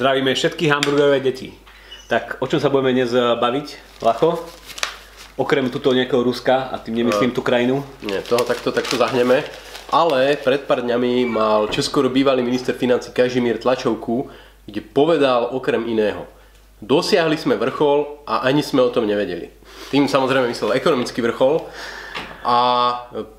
Zdravíme všetky hamburgerové deti. Tak o čom sa budeme dnes eh, baviť, Lacho? Okrem tuto nejakého Ruska a tým nemyslím tú krajinu. Nie, toho takto, takto zahneme. Ale pred pár dňami mal čoskoro bývalý minister financí Kažimír tlačovku, kde povedal okrem iného. Dosiahli sme vrchol a ani sme o tom nevedeli. Tým samozrejme myslel ekonomický vrchol a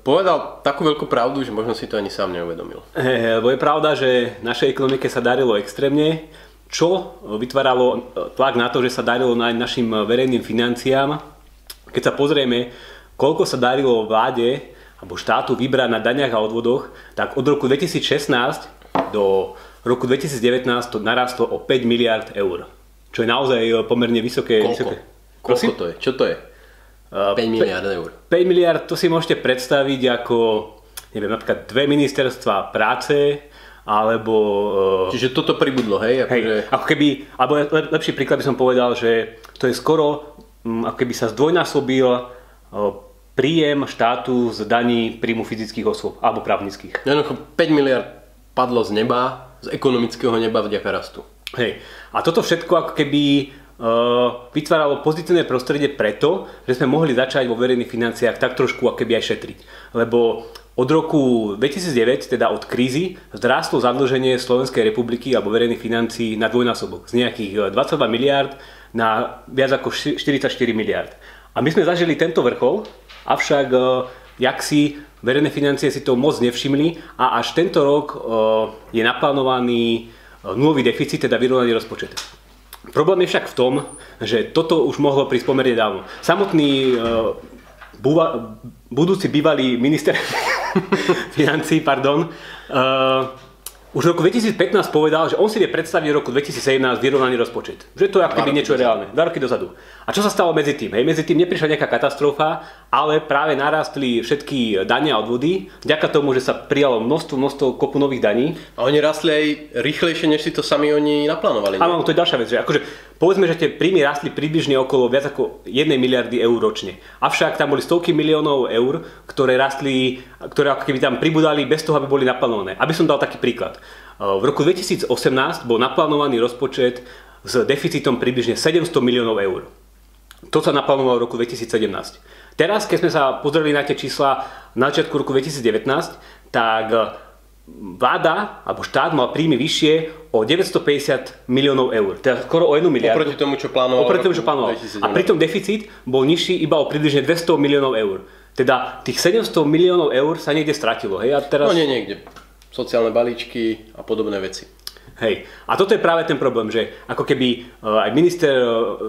povedal takú veľkú pravdu, že možno si to ani sám neuvedomil. Hey, lebo je pravda, že našej ekonomike sa darilo extrémne, čo vytváralo tlak na to, že sa darilo aj našim verejným financiám. Keď sa pozrieme, koľko sa darilo vláde alebo štátu vybrať na daniach a odvodoch, tak od roku 2016 do roku 2019 to narastlo o 5 miliard eur. Čo je naozaj pomerne vysoké. Koľko? vysoké. Koľko to je? Čo to je? Uh, 5 miliard eur. 5 miliard, to si môžete predstaviť ako, neviem, napríklad dve ministerstva práce, alebo... Uh, Čiže toto pribudlo, hej? hej, Akože... ako keby, alebo lep, lepší príklad by som povedal, že to je skoro, um, ako keby sa zdvojnásobil uh, príjem štátu z daní príjmu fyzických osôb alebo právnických. Jednoducho 5 miliard padlo z neba, z ekonomického neba vďaka rastu. Hej. A toto všetko ako keby uh, vytváralo pozitívne prostredie preto, že sme mohli začať vo verejných financiách tak trošku ako keby aj šetriť. Lebo od roku 2009, teda od krízy, zrástlo zadlženie Slovenskej republiky alebo verejných financií na dvojnásobok. Z nejakých 22 miliard na viac ako 44 miliard. A my sme zažili tento vrchol, avšak uh, jak si verejné financie si to moc nevšimli a až tento rok uh, je naplánovaný nulový deficit, teda vyrovnaný rozpočet. Problém je však v tom, že toto už mohlo prísť pomerne dávno. Samotný budúci bývalý minister financí, pardon, uh, už v roku 2015 povedal, že on si vie predstaviť v roku 2017 vyrovnaný rozpočet. Že to je ako keby niečo reálne. Dva roky dozadu. A čo sa stalo medzi tým? Hej, medzi tým neprišla nejaká katastrofa, ale práve narastli všetky dania a odvody, vďaka tomu, že sa prijalo množstvo, množstvo kopu nových daní. A oni rastli aj rýchlejšie, než si to sami oni naplánovali. Áno, to je ďalšia vec. Že akože, povedzme, že tie príjmy rastli približne okolo viac ako 1 miliardy eur ročne. Avšak tam boli stovky miliónov eur, ktoré rastli, ktoré ako keby tam pribudali bez toho, aby boli naplánované. Aby som dal taký príklad. V roku 2018 bol naplánovaný rozpočet s deficitom približne 700 miliónov eur. To sa naplánovalo v roku 2017. Teraz, keď sme sa pozreli na tie čísla na začiatku roku 2019, tak vláda alebo štát mal príjmy vyššie o 950 miliónov eur, teda skoro o 1 miliardu. Oproti tomu, čo plánoval. Oproti tomu, čo plánoval. A pritom deficit bol nižší iba o približne 200 miliónov eur. Teda tých 700 miliónov eur sa niekde stratilo. Hej? A teraz... No nie niekde. Sociálne balíčky a podobné veci. Hej. A toto je práve ten problém, že ako keby aj minister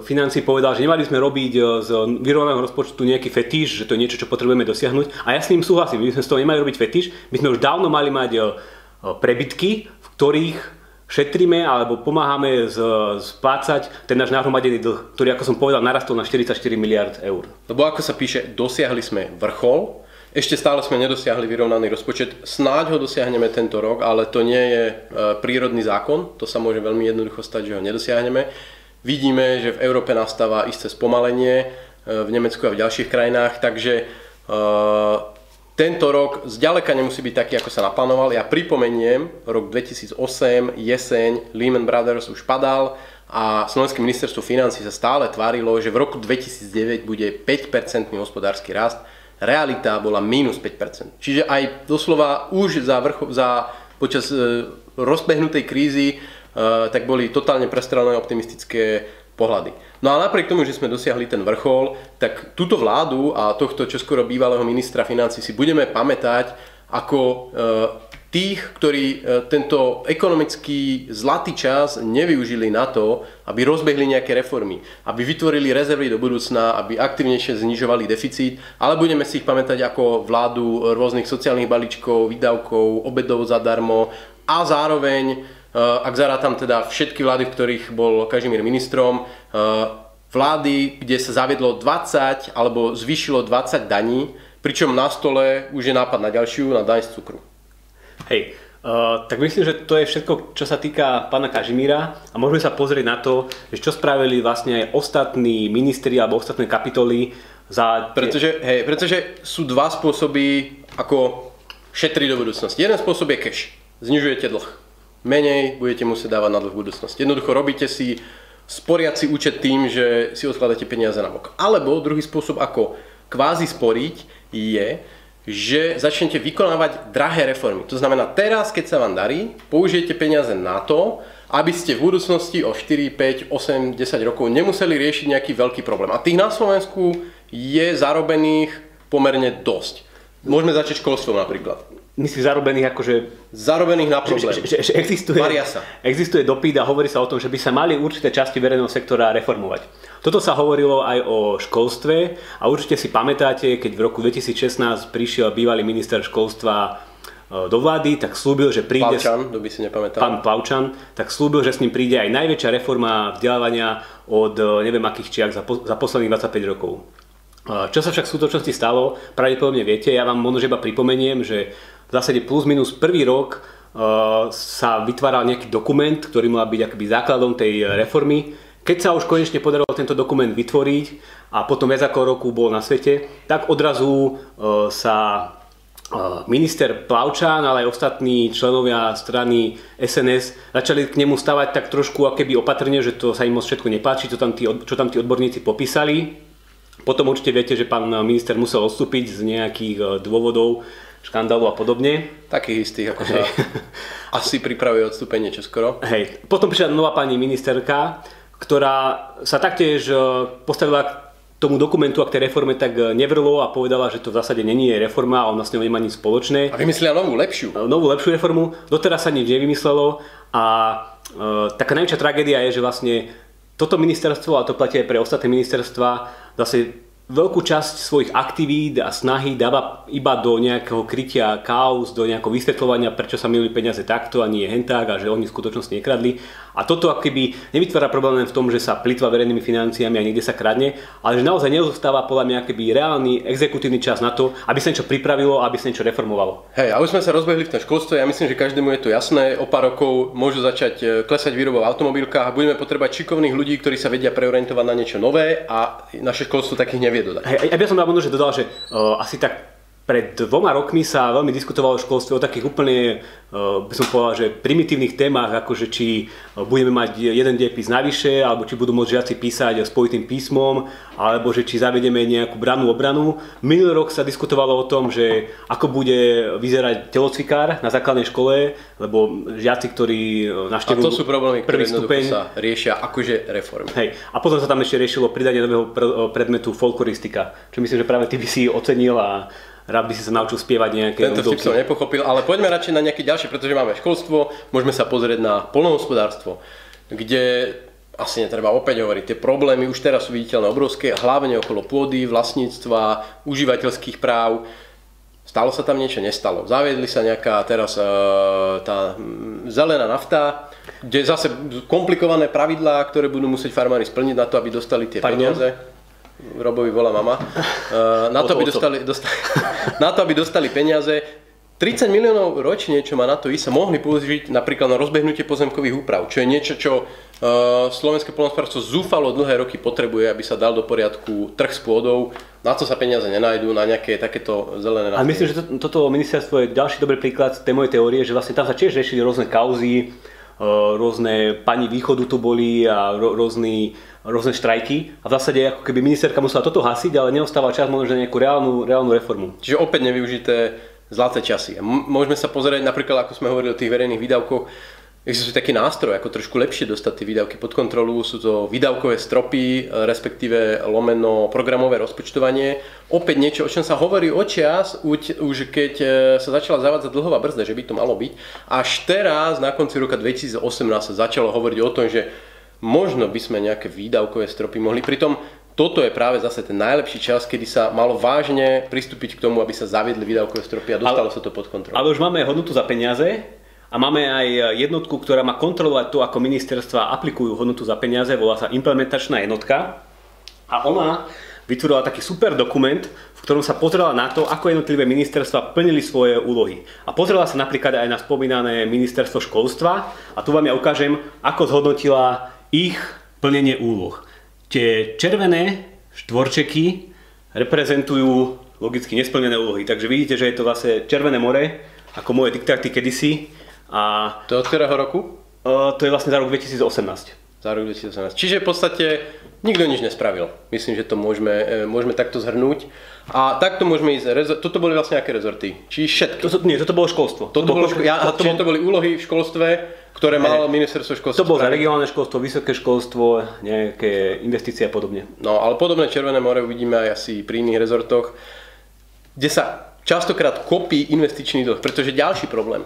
financí povedal, že nemali sme robiť z vyrovnaného rozpočtu nejaký fetíš, že to je niečo, čo potrebujeme dosiahnuť. A ja s ním súhlasím, my sme z toho nemali robiť fetíš, my sme už dávno mali mať prebytky, v ktorých šetríme alebo pomáhame splácať ten náš nahromadený dlh, ktorý, ako som povedal, narastol na 44 miliard eur. Lebo ako sa píše, dosiahli sme vrchol, ešte stále sme nedosiahli vyrovnaný rozpočet. Snáď ho dosiahneme tento rok, ale to nie je e, prírodný zákon. To sa môže veľmi jednoducho stať, že ho nedosiahneme. Vidíme, že v Európe nastáva isté spomalenie, e, v Nemecku a v ďalších krajinách, takže e, tento rok zďaleka nemusí byť taký, ako sa naplánoval. Ja pripomeniem, rok 2008, jeseň, Lehman Brothers už padal a Slovenské ministerstvo financí sa stále tvárilo, že v roku 2009 bude 5% hospodársky rast realita bola minus 5%. Čiže aj doslova už za, vrcho, za počas e, rozbehnutej krízy e, tak boli totálne prestrelené optimistické pohľady. No a napriek tomu, že sme dosiahli ten vrchol, tak túto vládu a tohto čoskoro bývalého ministra financí si budeme pamätať ako e, tých, ktorí e, tento ekonomický zlatý čas nevyužili na to, aby rozbehli nejaké reformy, aby vytvorili rezervy do budúcna, aby aktivnejšie znižovali deficit, ale budeme si ich pamätať ako vládu rôznych sociálnych balíčkov, výdavkov, obedov zadarmo a zároveň, e, ak zarátam teda všetky vlády, v ktorých bol Kažimír ministrom, e, vlády, kde sa zaviedlo 20 alebo zvýšilo 20 daní, pričom na stole už je nápad na ďalšiu, na daň z cukru. Hej, uh, tak myslím, že to je všetko, čo sa týka pána Kažimíra a môžeme sa pozrieť na to, že čo spravili vlastne aj ostatní ministri alebo ostatné kapitoly za... Pretože, hej, pretože sú dva spôsoby, ako šetriť do budúcnosti. Jeden spôsob je cash. Znižujete dlh. menej budete musieť dávať na dlh v budúcnosti. Jednoducho robíte si sporiaci účet tým, že si odkladáte peniaze na bok. Alebo druhý spôsob, ako kvázi sporiť, je, že začnete vykonávať drahé reformy. To znamená, teraz, keď sa vám darí, použijete peniaze na to, aby ste v budúcnosti o 4, 5, 8, 10 rokov nemuseli riešiť nejaký veľký problém. A tých na Slovensku je zarobených pomerne dosť. Môžeme začať školstvom napríklad. Myslíš zarobených akože... Zarobených na problém. Že, že, že existuje, Maria sa. existuje dopyt a hovorí sa o tom, že by sa mali určité časti verejného sektora reformovať. Toto sa hovorilo aj o školstve a určite si pamätáte, keď v roku 2016 prišiel bývalý minister školstva e, do vlády, tak slúbil, že príde... Plavčan, kto by si nepamätal. Pán Plavčan, tak slúbil, že s ním príde aj najväčšia reforma vzdelávania od e, neviem akých čiak za, po, za posledných 25 rokov. E, čo sa však v skutočnosti stalo, pravdepodobne viete, ja vám možno iba pripomeniem, že v zásade plus minus prvý rok uh, sa vytváral nejaký dokument, ktorý mal byť akoby základom tej reformy. Keď sa už konečne podarilo tento dokument vytvoriť a potom viac ako roku bol na svete, tak odrazu uh, sa uh, minister Plavčán, ale aj ostatní členovia strany SNS začali k nemu stavať tak trošku akéby opatrne, že to sa im moc všetko nepáči, čo tam tí, čo tam tí odborníci popísali. Potom určite viete, že pán minister musel odstúpiť z nejakých dôvodov, škandálu a podobne. Takých istých, ako sa asi pripravuje odstúpenie čoskoro. Hej. Potom prišla nová pani ministerka, ktorá sa taktiež e, postavila k tomu dokumentu a k tej reforme tak e, nevrlo a povedala, že to v zásade není jej reforma a ona s ňou nemá nič spoločné. A vymyslela novú, lepšiu. E, novú, lepšiu reformu. Doteraz sa nič nevymyslelo a e, taká najväčšia tragédia je, že vlastne toto ministerstvo, a to platí aj pre ostatné ministerstva, zase veľkú časť svojich aktivít a snahy dáva iba do nejakého krytia kaos, do nejakého vysvetľovania, prečo sa milili peniaze takto a nie henták a že oni v skutočnosti nekradli. A toto akoby nevytvára problém v tom, že sa plitva verejnými financiami a niekde sa kradne, ale že naozaj nezostáva podľa mňa akoby reálny exekutívny čas na to, aby sa niečo pripravilo a aby sa niečo reformovalo. Hej, a už sme sa rozbehli v tom školstve, ja myslím, že každému je to jasné, o pár rokov môžu začať e, klesať výroba v automobilkách a budeme potrebovať šikovných ľudí, ktorí sa vedia preorientovať na niečo nové a naše školstvo takých nevie dodať. Hej, ja by som možno, že dodal, že uh, asi tak pred dvoma rokmi sa veľmi diskutovalo o školstve o takých úplne, eh, by som povedal, že primitívnych témach, ako že či eh, budeme mať jeden diepis navyše, alebo či budú môcť žiaci písať spojitým písmom, alebo že či zavedieme nejakú brannú obranu. Minulý rok sa diskutovalo o tom, že ako bude vyzerať telocvikár na základnej škole, lebo žiaci, ktorí eh, navštevujú A to sú problémy, ktoré stupeň, sa riešia akože reformy. Hej. A potom sa tam ešte riešilo pridanie nového predmetu folkloristika, čo myslím, že práve ty by si ocenil a rád by si sa naučil spievať nejaké Tento vtip som nepochopil, ale poďme radšej na nejaké ďalšie, pretože máme školstvo, môžeme sa pozrieť na polnohospodárstvo, kde asi netreba opäť hovoriť, tie problémy už teraz sú viditeľné obrovské, hlavne okolo pôdy, vlastníctva, užívateľských práv. Stalo sa tam niečo? Nestalo. Zaviedli sa nejaká teraz e, tá zelená nafta, kde zase komplikované pravidlá, ktoré budú musieť farmári splniť na to, aby dostali tie Pardon? peniaze. Robovi volá mama, uh, na, to, aby dostali, dostali, na to, aby dostali peniaze. 30 miliónov ročne, čo má na to ísť, sa mohli použiť napríklad na rozbehnutie pozemkových úprav, čo je niečo, čo uh, slovenské polnospodárstvo zúfalo dlhé roky potrebuje, aby sa dal do poriadku trh s pôdou. Na to sa peniaze nenajdú, na nejaké takéto zelené A myslím, že to, toto ministerstvo je ďalší dobrý príklad tej mojej teórie, že vlastne tam sa tiež riešili rôzne kauzy, rôzne pani východu tu boli a rôzny rôzne štrajky a v zásade ako keby ministerka musela toto hasiť, ale neostáva čas možno že nejakú reálnu, reálnu reformu. Čiže opäť nevyužité zlaté časy. môžeme sa pozrieť napríklad, ako sme hovorili o tých verejných výdavkoch, Existuje taký nástroj, ako trošku lepšie dostať tie výdavky pod kontrolu. Sú to výdavkové stropy, respektíve lomeno programové rozpočtovanie. Opäť niečo, o čom sa hovorí o čas, už keď e, sa začala zavádzať dlhová brzda, že by to malo byť. Až teraz, na konci roka 2018, sa začalo hovoriť o tom, že možno by sme nejaké výdavkové stropy mohli. Pritom toto je práve zase ten najlepší čas, kedy sa malo vážne pristúpiť k tomu, aby sa zaviedli výdavkové stropy a dostalo ale, sa to pod kontrolu. Ale už máme hodnotu za peniaze a máme aj jednotku, ktorá má kontrolovať to, ako ministerstva aplikujú hodnotu za peniaze, volá sa implementačná jednotka. A ona vytvorila taký super dokument, v ktorom sa pozrela na to, ako jednotlivé ministerstva plnili svoje úlohy. A pozrela sa napríklad aj na spomínané ministerstvo školstva a tu vám ja ukážem, ako zhodnotila ich plnenie úloh. Tie červené štvorčeky reprezentujú logicky nesplnené úlohy. Takže vidíte, že je to vlastne Červené more, ako moje diktáty kedysi. A To je od ktorého roku? uh, to je vlastne za rok 2018. Za rok 2018. Čiže v podstate nikto nič nespravil. Myslím, že to môžeme, e, môžeme takto zhrnúť. A takto môžeme ísť. Rezo- toto boli vlastne aké rezorty? Či všetky? To, to, nie, toto bolo školstvo. Toto, bolo, ško- ja, a to, čiže- to boli úlohy v školstve, ktoré malo ministerstvo školstva. to bolo za regionálne školstvo, vysoké školstvo, nejaké investície a podobne. No, ale podobné Červené more uvidíme aj asi pri iných rezortoch, kde sa častokrát kopí investičný dlh, pretože ďalší problém.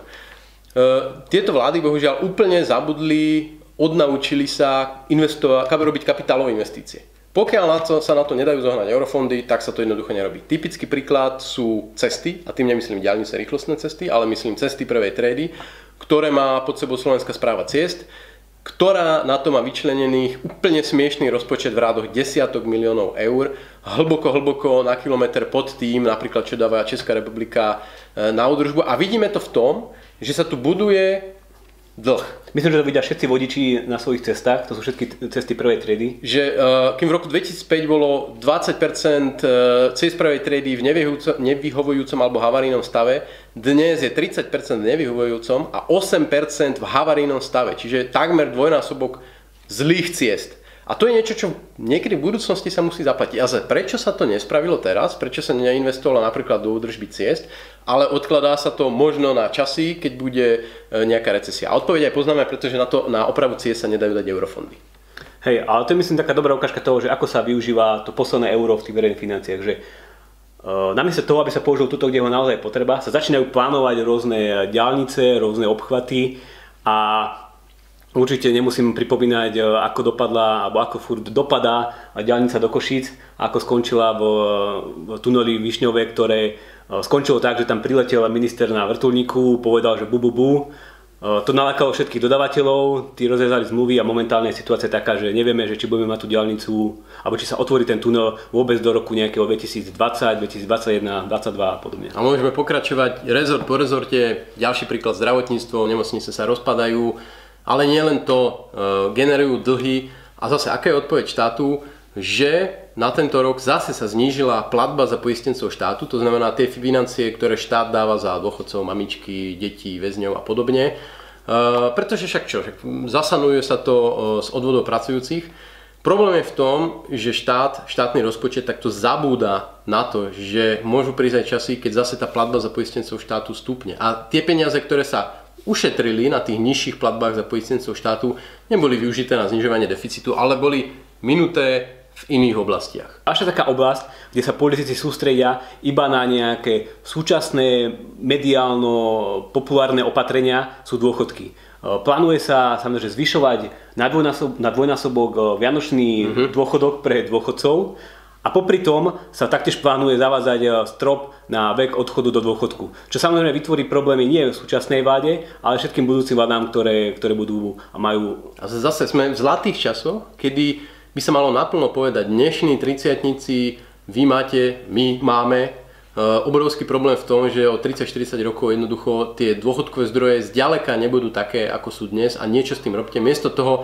E, tieto vlády bohužiaľ úplne zabudli, odnaučili sa investovať, robiť kapitálové investície. Pokiaľ na to, sa na to nedajú zohnať eurofondy, tak sa to jednoducho nerobí. Typický príklad sú cesty, a tým nemyslím diaľnice rýchlostné cesty, ale myslím cesty prvej triedy, ktoré má pod sebou Slovenská správa ciest, ktorá na to má vyčlenených úplne smiešný rozpočet v rádoch desiatok miliónov eur, hlboko, hlboko na kilometr pod tým, napríklad čo dáva Česká republika e, na údržbu. A vidíme to v tom, že sa tu buduje dlh. Myslím, že to vidia všetci vodiči na svojich cestách, to sú všetky cesty prvej triedy. Že uh, kým v roku 2005 bolo 20% e, cez prvej triedy v nevyhovujúcom, alebo havarijnom stave, dnes je 30% v nevyhovujúcom a 8% v havarijnom stave, čiže takmer dvojnásobok zlých ciest. A to je niečo, čo niekedy v budúcnosti sa musí zaplatiť. A prečo sa to nespravilo teraz? Prečo sa neinvestovalo napríklad do údržby ciest? Ale odkladá sa to možno na časy, keď bude e, nejaká recesia. A odpoveď aj poznáme, pretože na, to, na opravu ciest sa nedajú dať eurofondy. Hej, ale to je myslím taká dobrá ukážka toho, že ako sa využíva to posledné euro v tých verejných financiách, že uh, namiesto toho, aby sa použil tuto, kde ho naozaj potreba, sa začínajú plánovať rôzne diálnice, rôzne obchvaty a určite nemusím pripomínať, e, ako dopadla, alebo ako furt dopadá diálnica do Košíc, ako skončila v, v tuneli Višňové, ktoré e, skončilo tak, že tam priletel minister na vrtulníku, povedal, že bu, bu, bu. E, To nalákalo všetkých dodavateľov, tí rozrezali zmluvy a momentálne je situácia taká, že nevieme, že či budeme mať tú diálnicu, alebo či sa otvorí ten tunel vôbec do roku nejakého 2020, 2021, 2022 a podobne. A môžeme pokračovať rezort po rezorte. Ďalší príklad zdravotníctvo, nemocnice sa rozpadajú, ale nielen to, e, generujú dlhy. A zase, aká je odpoveď štátu? Že na tento rok zase sa znížila platba za poistencov štátu, to znamená tie financie, ktoré štát dáva za dôchodcov, mamičky, detí, väzňov a podobne. E, pretože však čo, však zasanuje sa to e, z odvodov pracujúcich. Problém je v tom, že štát, štátny rozpočet takto zabúda na to, že môžu prísť aj časy, keď zase tá platba za poistencov štátu stúpne. A tie peniaze, ktoré sa ušetrili na tých nižších platbách za poistencov štátu, neboli využité na znižovanie deficitu, ale boli minuté v iných oblastiach. Ďalšia taká oblasť, kde sa politici sústredia iba na nejaké súčasné mediálno populárne opatrenia, sú dôchodky. E, Plánuje sa samozrejme zvyšovať na, dvojnásob, na dvojnásobok e, vianočný dôchodok pre dôchodcov a popri tom sa taktiež plánuje zavádzať e, strop na vek odchodu do dôchodku. Čo samozrejme vytvorí problémy nie v súčasnej vláde, ale všetkým budúcim vládám, ktoré, ktoré budú a majú A zase sme v zlatých časoch, kedy by sa malo naplno povedať, dnešní 30 vy máte, my máme e, obrovský problém v tom, že o 30-40 rokov jednoducho tie dôchodkové zdroje zďaleka nebudú také, ako sú dnes a niečo s tým robte. Miesto toho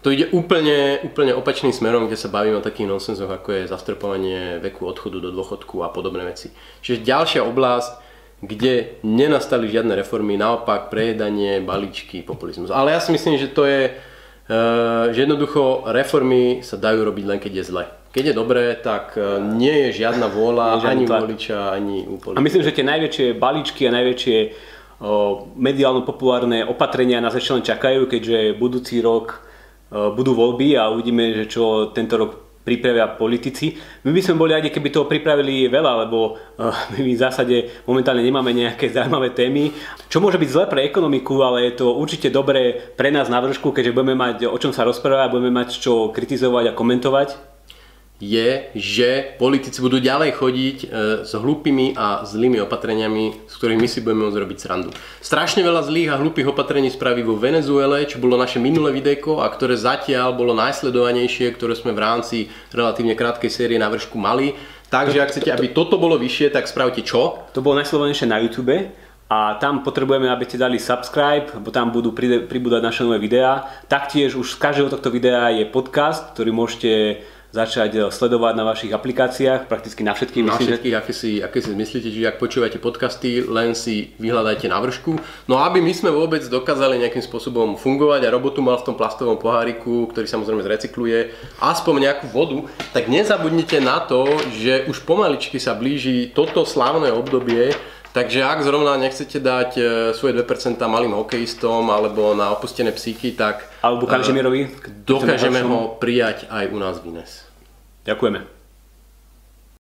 to ide úplne, úplne opačným smerom, kde sa bavíme o takých nonsensoch, ako je zastrpovanie veku odchodu do dôchodku a podobné veci. Čiže ďalšia oblasť, kde nenastali žiadne reformy, naopak prejedanie, balíčky, populizmus. Ale ja si myslím, že to je, eh, že jednoducho reformy sa dajú robiť len keď je zle. Keď je dobré, tak eh, nie je žiadna vôľa ani tlak. voliča, ani u A myslím, že tie najväčšie balíčky a najväčšie o, mediálno-populárne opatrenia nás ešte len čakajú, keďže budúci rok budú voľby a uvidíme, že čo tento rok pripravia politici. My by sme boli radi, keby toho pripravili veľa, lebo o, my v zásade momentálne nemáme nejaké zaujímavé témy, čo môže byť zle pre ekonomiku, ale je to určite dobré pre nás na vršku, keďže budeme mať o čom sa rozprávať, budeme mať čo kritizovať a komentovať. Je, že politici budú ďalej chodiť e, s hlúpými a zlými opatreniami, z ktorých my si budeme môcť robiť srandu. Strašne veľa zlých a hlúpych opatrení spraví vo Venezuele, čo bolo naše minulé videjko a ktoré zatiaľ bolo najsledovanejšie, ktoré sme v rámci relatívne krátkej série na vršku mali. Takže ak chcete, aby toto bolo vyššie, tak spravte čo? To bolo najsledovanejšie na YouTube a tam potrebujeme, aby ste dali subscribe, lebo tam budú pribúdať naše nové videá. Taktiež už z každého tohto videa je podcast, ktorý môžete začať e, sledovať na vašich aplikáciách, prakticky na všetkých. Na myslím, že- všetkých, aké si, aké si myslíte, čiže ak počúvate podcasty, len si vyhľadajte na vršku. No a aby my sme vôbec dokázali nejakým spôsobom fungovať a robotu mal v tom plastovom poháriku, ktorý samozrejme zrecykluje, aspoň nejakú vodu, tak nezabudnite na to, že už pomaličky sa blíži toto slávne obdobie, Takže ak zrovna nechcete dať e, svoje 2% malým hokejistom alebo na opustené psíky, tak Alebo Kažimierovi. dokážeme ho prijať aj u nás v Ines. Ďakujeme.